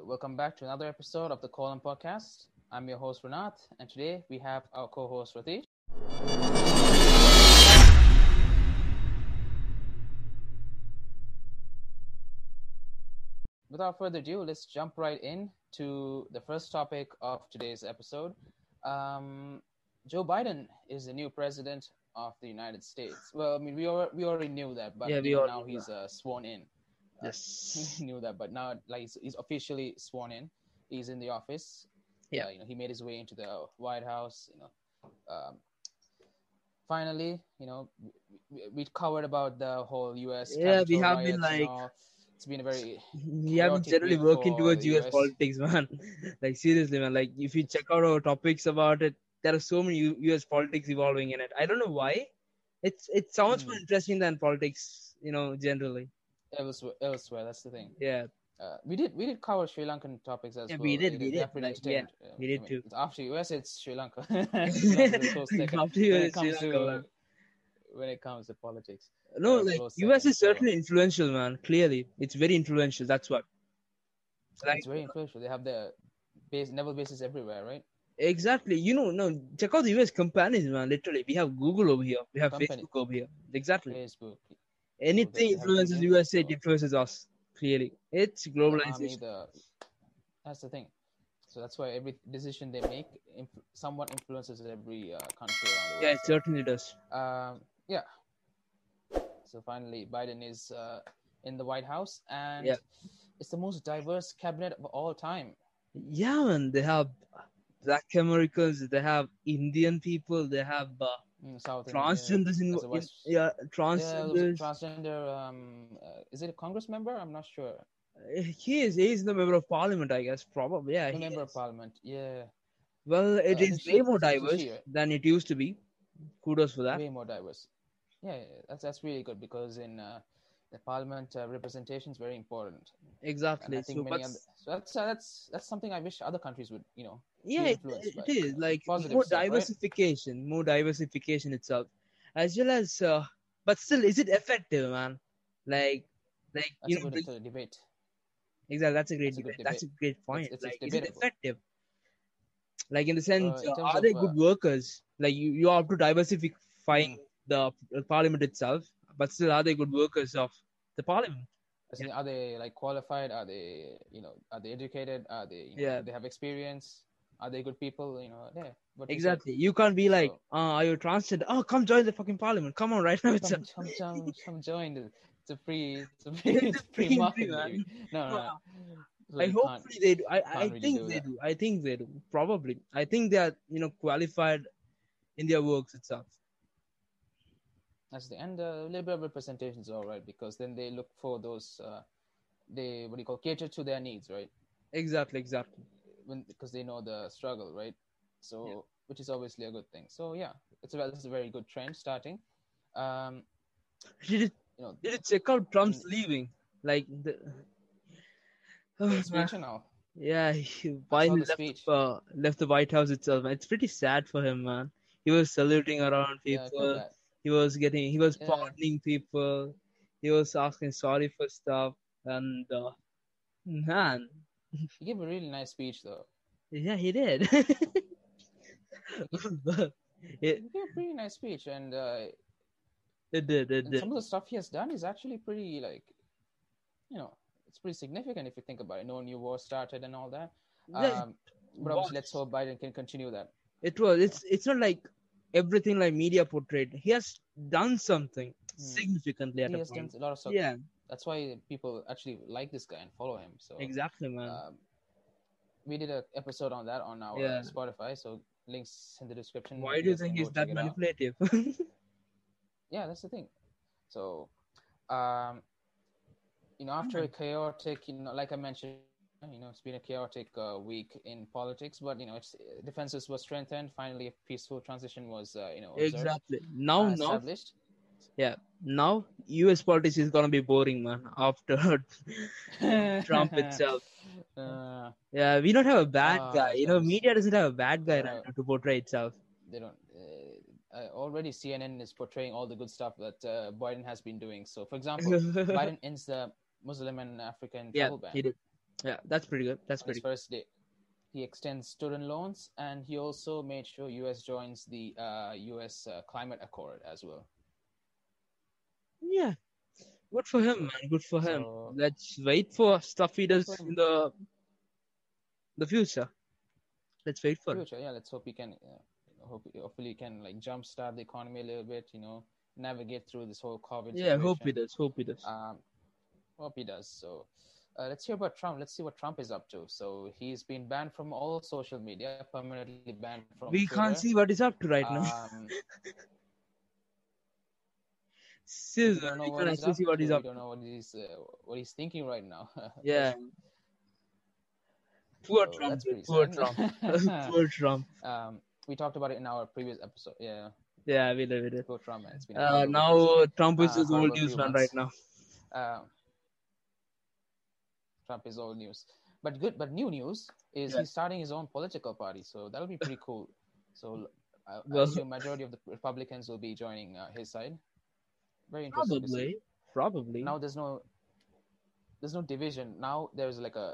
So, welcome back to another episode of the Column Podcast. I'm your host Renat, and today we have our co-host Ratish. Without further ado, let's jump right in to the first topic of today's episode. Um, Joe Biden is the new president of the United States. Well, I mean, we al- we already knew that, but Yeah, we you know, already now he's uh, sworn in. Yes. we knew that, but now like he's, he's officially sworn in. He's in the office. Yeah. Uh, you know, he made his way into the White House. You know, um, finally, you know, we, we covered about the whole U.S. Yeah, we have been, riots and like- all. It's been a very We have been generally working towards US US. politics, man. like seriously, man. Like if you check out our topics about it, there are so many US politics evolving in it. I don't know why. It's it sounds much more Hmm. interesting than politics, you know, generally. Elsewhere. elsewhere that's the thing. Yeah. Uh, we did we did cover Sri Lankan topics as Yeah, well. we did, we did, like, yeah, we did I mean, too. After US, it's Sri Lanka. Sri Lanka is a close second After when US, it comes Sri Lanka, to when it comes to politics. No, uh, like US is so- certainly influential, man. Clearly, it's very influential. That's what. Like it's very influential. They have their base naval bases everywhere, right? exactly, you know, no. Check out the US companies, man. Literally, we have Google over here, we have Company. Facebook over here. Exactly. Facebook. Anything influences USA, it influences us. Clearly, it's globalization. the that's the thing. So that's why every decision they make inf- somewhat influences every uh, country around the Yeah, it certainly does. Um, yeah. So finally, Biden is uh, in the White House, and Yeah. it's the most diverse cabinet of all time. Yeah, man. They have Black Americans, they have Indian people, they have uh, in South Indian, transgenders in, as a in yeah, yeah, there was a transgenders. transgender. Um, uh, is it a Congress member? I'm not sure. he is he is the member of parliament, I guess. Probably, yeah. Member of. Parliament. Yeah, Well, it Uh, is is way more diverse than it used to be. Kudos for that. way more diverse. Yeah, yeah, that's that's really good because in uh, the Parliament uh, representation is very important. Exactly. I think So, many but other, so that's uh, that's that's something I wish other countries would you know yeah, it, it is like more stuff, right? diversification, more diversification itself, as well as. Uh, but still, is it effective, man? Like, like That's you a know, good the- debate. Exactly, that's a great That's a debate. That's a great point. it's- it's like, is it effective? Like in the sense, in uh, are of, they uh, good workers? Like you, you are up to diversifying Mm. the uh, parliament itself, but still, are they good workers of the parliament? As in, Are they like qualified? Are they you know are they educated? Are they know, Yeah. do they have experience? Are they good people? You know, yeah. what you. Exactly. You can't be like, So- uh, are you transgender? Oh, come join the fucking parliament. Come on, right now. It's a, Come, come, come, come join. It's a free, it's a free, It's a free free market. man. No, no, no. So I you hope they do. I, I really think do they that. do. I think they do. Probably. I think they are, you know, qualified in their works itself. That's the end. uh, liberal representation is all right because then they look for those uh, they what do you call cater to their needs, right? Exactly. Exactly. When because they know the struggle, right? So Yeah. which is obviously a good thing. So yeah, it's a this is a very good trend starting. Um, Did it? you know, Did it check out Trump's Mm. leaving? Like the. Oh, speech and all. Yeah, he, I Biden the left, speech. uh, left the White House itself. man. It's pretty sad for him, man. He was saluting around Yeah, people. that. He was getting, he was Yeah. pardoning people. He was asking sorry for stuff, and uh, man, He gave a really nice speech though. yeah, he did. it, He gave a pretty nice speech, and, uh, it did, it did. some of the stuff he has done is actually pretty like, you know, it's pretty significant if you think about it. No new war started and all that. Yeah, Um, but obviously, let's hope Biden can continue that. It was. It's. It's not like everything like media portrayed. He has done something Hmm. significantly at He a has done point. a lot of stuff. Yeah, That's why people actually like this guy and follow him. So exactly, man. um, we did an episode on that on our Yeah. Spotify. So links in the description. Why do you think he's that check it out. manipulative? Yeah, that's the thing. So, um, you know, after a chaotic, you know, like I mentioned, you know, it's been a chaotic uh, week in politics, but you know, it's defenses were strengthened. Finally, a peaceful transition was, uh, you know, observed, exactly. Now, uh, now, established. yeah. Now, U.S. politics is gonna be boring, man. After Trump itself. Uh, Yeah, we don't have a bad Ah, guy. You know, media doesn't have a bad guy No. right now to portray itself. they don't. Uh, uh, already, CNN is portraying all the good stuff that uh, Biden has been doing. So, for example, Biden ends the Muslim and African yeah, travel ban. he did. Yeah, that's pretty good. That's his pretty. Good. first day. He extends student loans, and he also made sure U.S. joins the uh, U.S. Uh, Climate Accord as well. Yeah, good for him, man. Good for him. So- Let's wait for stuff he does in the the future. Let's wait for it. future. Yeah, let's hope he can. Uh, hope hopefully he can like jumpstart the economy a little bit. You know, navigate through this whole COVID. Yeah, hope he does. Hope he does. Um, hope he does. So, uh, let's hear about Trump. Let's see what Trump is up to. So he's been banned from all social media, permanently banned from. we can't see what he's up to right now. Um, Seriously, we don't know we what can't he's actually up see what to. he's We up. don't know what he's uh, what he's thinking right now. Yeah. Poor So Trump. Poor. Trump. Poor Trump. um, we talked about it in our previous episode. Yeah, Yeah, we did. We did. poor Trump, man. It's been Uh, now Trump is Uh, just old horrible news man right now. Um, Trump is old news, but good. But new news is Yeah. he's starting his own political party, so that'll be pretty cool. So uh, I Well- assume majority of the Republicans will be joining uh, his side. Very interesting. Probably. Probably. Now there's no there's no division. Now there's like a,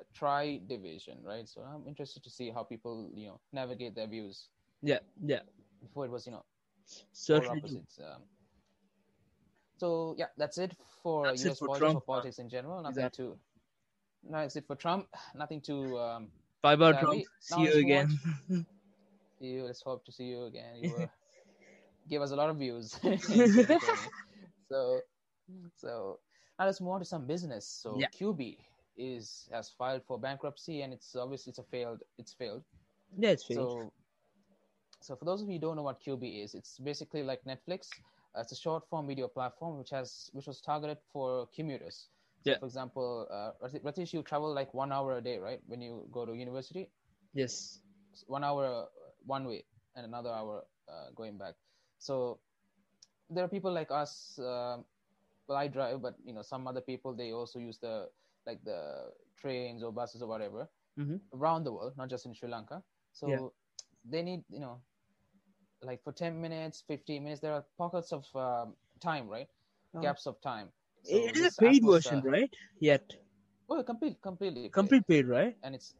a tri division, right? So I'm interested to see how people you know navigate their views. Yeah. Yeah. Before it was you know Certainly. opposites. Um, so yeah, that's it for That's it for politics politics in general. Nothing Exactly. to. That's it for Trump. Nothing to. Um, Bye bye, Trump. See you again. see you. Let's hope to see you again. You were, gave us a lot of views. so, so now let's move on to some business. So Yeah. Quibi is has filed for bankruptcy, and it's obviously it's a failed. It's failed. yeah, it's failed. So, so for those of you who don't know what Quibi is, it's basically like Netflix. Uh, it's a short form video platform which has which was targeted for commuters. Yeah. For example, uh, Ratish, you travel like one hour a day, right? When you go to university, yes. one hour uh, one way and another hour uh, going back. So there are people like us. Um, well, I drive, but you know, some other people they also use the like the trains or buses or whatever Mhm. around the world, not just in Sri Lanka. So Yeah. they need, you know, like for ten minutes, fifteen minutes. There are pockets of um, time, right? Oh. Gaps of time. So it is a paid version, uh, right? Yet. Oh, complete, completely, paid. Complete paid, right? and it's,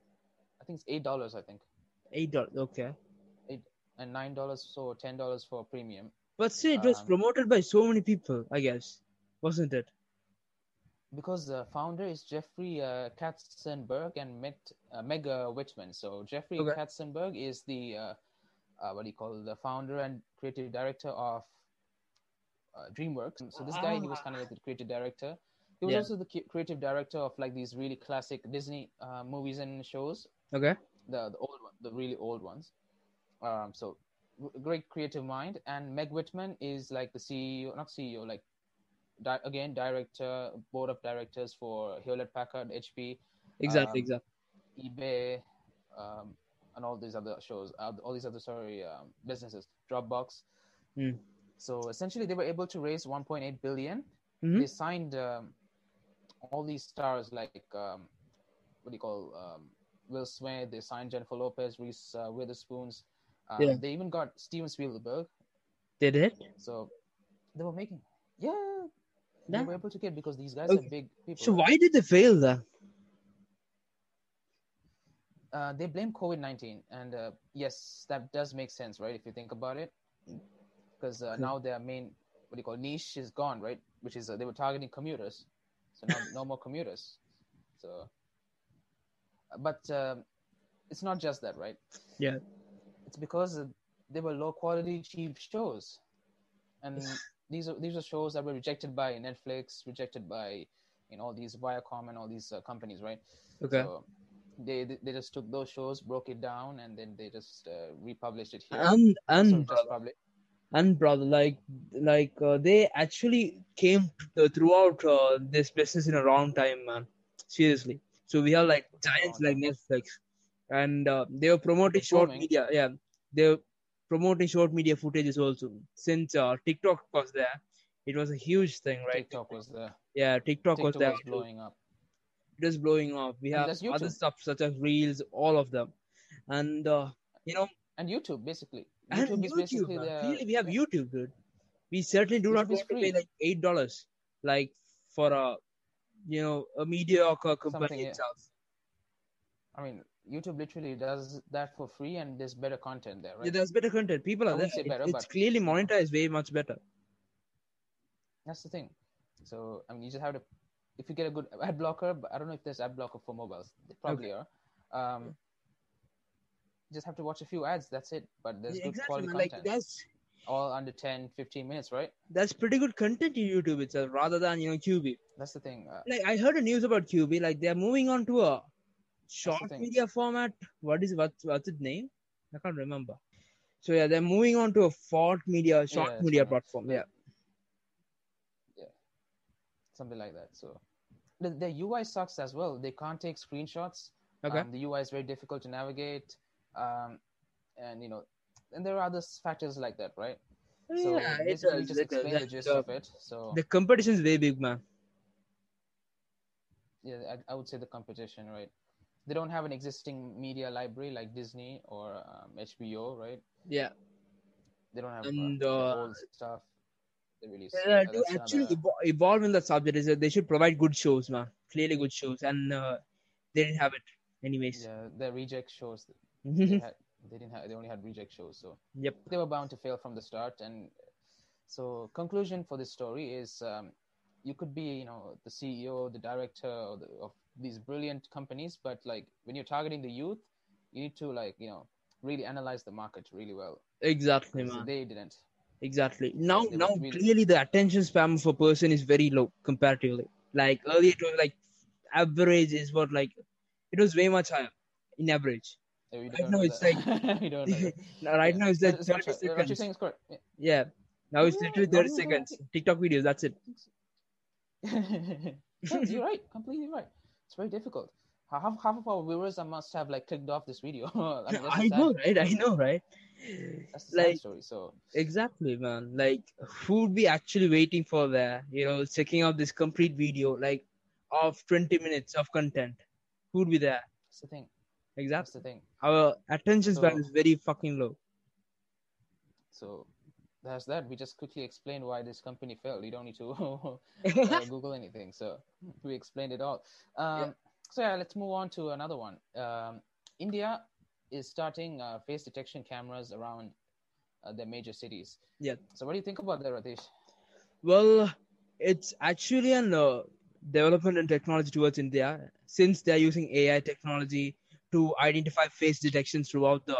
I think it's eight dollars. I think, Eight dollars. Okay. Eight and nine dollars so ten dollars for premium. But see, it was Um, promoted by so many people, I guess. Wasn't it? because the founder is Jeffrey uh, Katzenberg and Meg, uh, Meg uh, Whitman. So Jeffrey Okay. Katzenberg is the uh, uh, what do you call it, the founder and creative director of uh, DreamWorks. So this guy, he was kind of like the creative director. He was Yeah. also the creative director of like these really classic Disney uh, movies and shows, Okay. the the old one, the really old ones. Um, so w- great creative mind. And Meg Whitman is like the CEO, not CEO, like di- again director, board of directors for Hewlett Packard, HP, Exactly. Um, exactly. eBay, um, and all these other shows, uh, all these other sorry um, businesses, Dropbox. Mm. So essentially, they were able to raise 1.8 billion. Mhm. They signed um, all these stars like um, what do you call um, Will Smith. They signed Jennifer Lopez, Reese uh, Witherspoon's. Um, Yeah. They even got Steven Spielberg. They did. So they were making, yeah, they Yeah. were able to get because these guys Okay. are big people. So why did they fail then? uh, they blame COVID nineteen, and uh, yes, that does make sense, right? If you think about it, because uh, now their main what do you call niche is gone, right? Which is uh, they were targeting commuters, so now no more commuters. So, but um it's not just that, right? Yeah. It's because uh, they were low quality, cheap shows, and these are these are shows that were rejected by Netflix, rejected by you know all these Viacom and all these uh, companies, right? Okay. So they they just took those shows, broke it down, and then they just uh, republished it here. and So and public. And brother, like like uh, they actually came to, throughout uh, this business in a wrong time, man. Seriously. So we have like giants like Netflix, and uh, they were promoting short Booming. media. Yeah, they were promoting short media footages also. Since uh, TikTok was there, it was a huge thing, right? TikTok was there. Yeah, TikTok, was TikTok there. was blowing up. It was blowing off. We And have other stuff such as Reels, all of them, and uh, you know, And YouTube, basically. And YouTube is basically the we have YouTube, dude. We certainly do not want to pay like eight dollars, like for a you know a mediocre company Something, itself. I mean, YouTube literally does that for free, and there's better content there, right? Yeah, there's better content. People are there. It- better, it's clearly monetized way much better. That's the thing. So I mean, you just have to. If you get a good ad blocker, but I don't know if there's ad blocker for mobiles. They probably are. Um, just have to watch a few ads. That's it. But there's Yeah, good exactly, quality man. Like content. that's all under 10, 15 minutes, right? that's pretty good content in YouTube itself, rather than you know Quibi. That's the thing. Uh, Like I heard a news about Quibi. Like they're moving on to a short media format. What is what what's its name? I can't remember. So yeah, they're moving on to a short media, short Yeah, media platform. Yeah. Yeah. Something like that. So the, the UI sucks as well. They can't take screenshots. Okay. Um, the UI is very difficult to navigate. Um, and you know, and there are other factors like that, right? So yeah, it does. just explain the the- gist the- of it. So The competition is way big, man. yeah, I, I would say the competition, right? They don't have an existing media library like Disney or um, HBO, right? Yeah. They don't have And, uh, the uh, old stuff. They release. Yeah, to actually another- evolve in that subject is that they should provide good shows, man. Clearly good shows, and uh, they didn't have it, anyways. yeah, the reject shows. They, had, they didn't have. They only had reject shows, so yep. they were bound to fail from the start and so conclusion for this story is um, you could be you know the ceo the director of, the, of these brilliant companies but like when you're targeting the youth you need to like you know really analyze the market really well Exactly, so man. they didn't Exactly. Now, now really- clearly the attention span of a person is very low comparatively. Like earlier, it was like average is what like it was way much higher in average. Uh, Right now know it's that. we don't know right now it's like it's 30 much- what you're seconds. saying is correct Yeah. Yeah. Now it's Yeah, literally 30 no, no, seconds. TikTok videos. That's it. No, you're right completely right it's very difficult half, half of our viewers uh, must have like clicked off this video I, mean, I know, right? I know, right? that's the Like story so exactly, man. Like who would be actually waiting for that? You know, checking out this complete video like of 20 minutes of content. Who would be there? that's the thing Exactly. that's the thing Our attention span So- is very fucking low. So that's that. We just quickly explained why this company failed. You don't need to uh, Google anything. So we explained it all. Um, Yeah. So yeah, let's move on to another one. Um, India is starting uh, face detection cameras around uh, their major cities. Yeah. So what do you think about that, Ratish? Well, it's actually an uh, development in technology towards India since they're using AI technology to identify face detection throughout the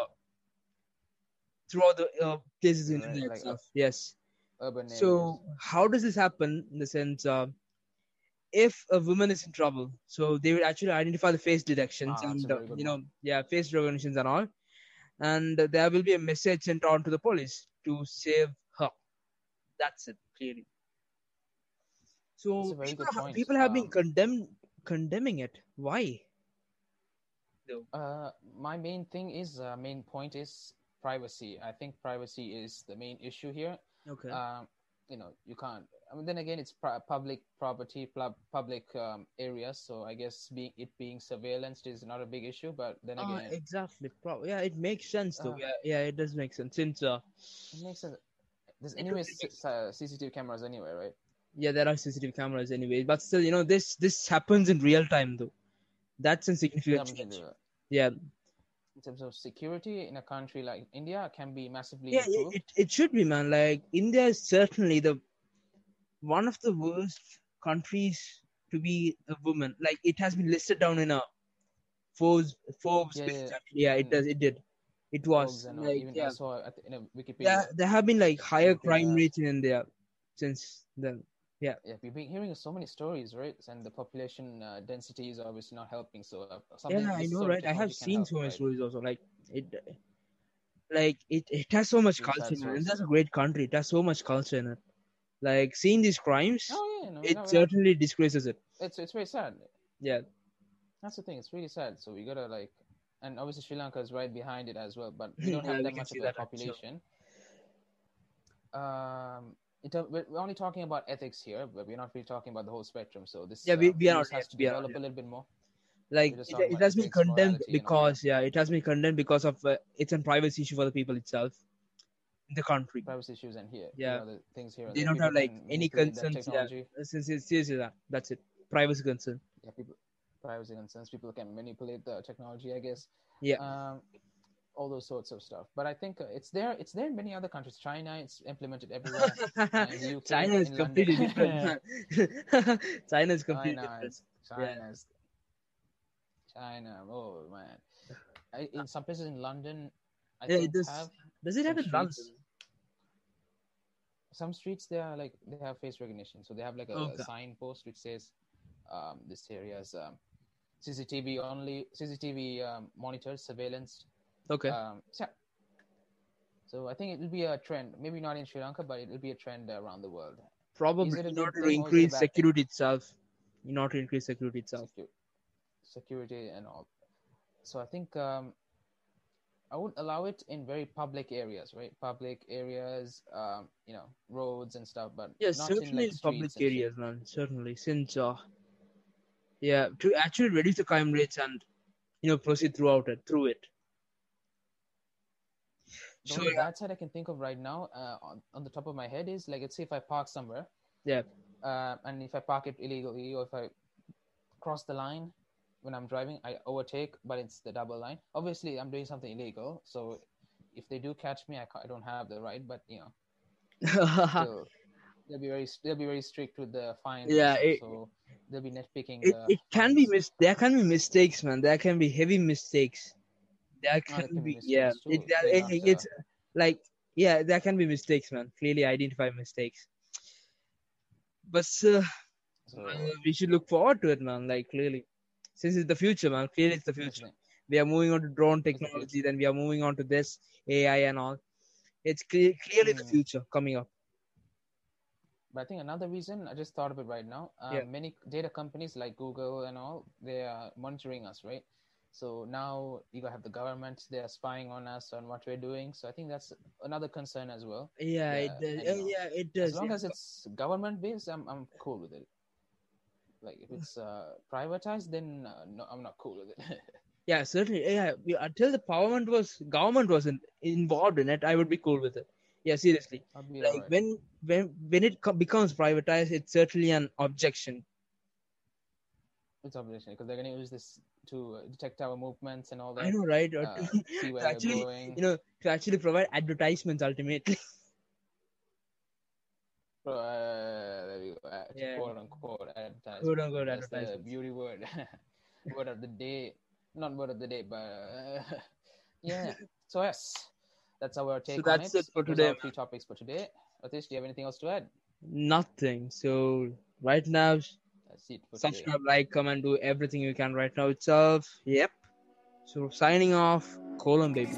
throughout the uh, places in Right, India itself. Yes. Urban areas. So how does this happen? In the sense, uh, if a woman is in trouble, so they would actually identify the face detections Ah, and uh, you know, yeah, face recognitions and all, and there will be a message sent on to the police to save her. That's it, clearly. So people, people have been Um, condemned, condemning it. Why? Though. Uh, my main thing is uh, main point is privacy. I think privacy is the main issue here. Okay. um, you know you can't i mean then again it's pu- public property pub- public um, areas so i guess being it being surveillanced is not a big issue but then Ah, again exactly. Pro- yeah, it makes sense though. Uh, yeah, yeah, it does make sense. Since uh, it makes sense there's It anyways really c- uh, cctv cameras anyway right yeah there are cctv cameras anyway but still you know this this happens in real time though that's a significant Yeah. In terms of security in a country like india can be massively yeah it, improved. it, it should be man. Like india is certainly the one of the worst countries to be a woman. Like it has been listed down in a forbes forbes Yeah, yeah, yeah. It mm. does it did. It was like yeah. I saw in a wikipedia. Yeah there have been like higher crime rates in india since then yeah Yeah, we've been hearing so many stories right and the population uh, density is obviously not helping so uh, yeah i know right i have seen so many right? stories also like it like it, it has so much sad culture man. stories. India's a great country it has so much culture in it like seeing these crimes Oh yeah, no, it no, certainly disgraces it it's it's very sad. yeah That's the thing. It's really sad. So we gotta like, and obviously Sri Lanka is right behind it as well. But we don't Yeah, have that much of a population. Um, in term, we're we're only talking about ethics here, but we're not really talking about the whole spectrum. So this Yeah, we- uh, we are not has yet, to not develop yet. a little bit more. like it, it has been condemned morality, and all because yeah it has been condemned because of uh, it's a privacy issue for the people itself in the country privacy issues and here. Yeah. you know, the things here. they don't have like any concerns yeah since it's seriously that that's it privacy concern Yeah, people. privacy concerns. People can manipulate the technology, I guess. Yeah. Um, all those sorts of stuff. But I think uh, it's there. It's there in many other countries. China, it's implemented everywhere. in UK, China is in completely London. different. China is completely China, different. China, is- China. Oh man, I, in some places in London, I Yeah, think it does. have Does it have some in London? streets- some streets they are like they have face recognition, so they have like a, Okay. sign post which says um, this area is um, CCTV only, CCTV um, monitored surveillance. Okay. Um, so, so I think it will be a trend. Maybe not in Sri Lanka, but it will be a trend around the world. Probably in order to thing or is it a increase security itself. In order to increase security itself. Security and all. So I think um, I would allow it in very public areas, right? Public areas, um, you know, roads and stuff, but Yes, not certainly in like public areas, man. Certainly, since uh, yeah, to actually reduce the crime rates and you know proceed throughout it through it. The So only yeah, bad side I can think of right now, uh, on, on the top of my head, is like, let's say if I park somewhere, yeah, uh, and if I park it illegally, or if I cross the line when I'm driving, I overtake, but it's the double line. Obviously, I'm doing something illegal, so if they do catch me, I, I don't have the right. But you know, they'll be very they'll be very strict with the fine. Yeah, it- so they'll be nitpicking. it, the it can be fines. mis- there can be mistakes, man. There can be heavy mistakes. There can be yeah. It, they're it- not, it's like yeah, there can be mistakes, man. Clearly identify mistakes. But uh, So, uh, we should look forward to it, man. Like clearly, since it's the future, man. Clearly, it's the future. we are moving on to drone technology then we are moving on to this ai and all it's cle- clearly the Mm. future coming up But I think another reason I just thought of it right now. Uh, Yeah. Many data companies like Google and all they are monitoring us, right? So now you have the government; they are spying on us on what we're doing. So I think that's another concern as well. yeah, it does uh, yeah it does. As long yeah. as it's government based, I'm I'm cool with it. Like if it's uh, privatized, then uh, no, I'm not cool with it. yeah certainly yeah until the government was government wasn't involved in it i would be cool with it yeah seriously like alright. when when when it co- becomes privatized it's certainly an objection It's obviously because they're gonna use this to detect our movements and all that. i know right or uh, to, see where we're actually going. you know to actually provide advertisements ultimately Uh, there we go. Uh, Yeah. Quote unquote advertisement. Quote unquote advertisements. beauty word. word of the day. Not word of the day, but uh, yeah. So yes, that's our take So that's on it for Those today, Three topics for today. Ratish, do you have anything else to add? nothing so right now That's it for today. subscribe, like, comment, do everything you can right now itself. Yep. So signing off, colon baby.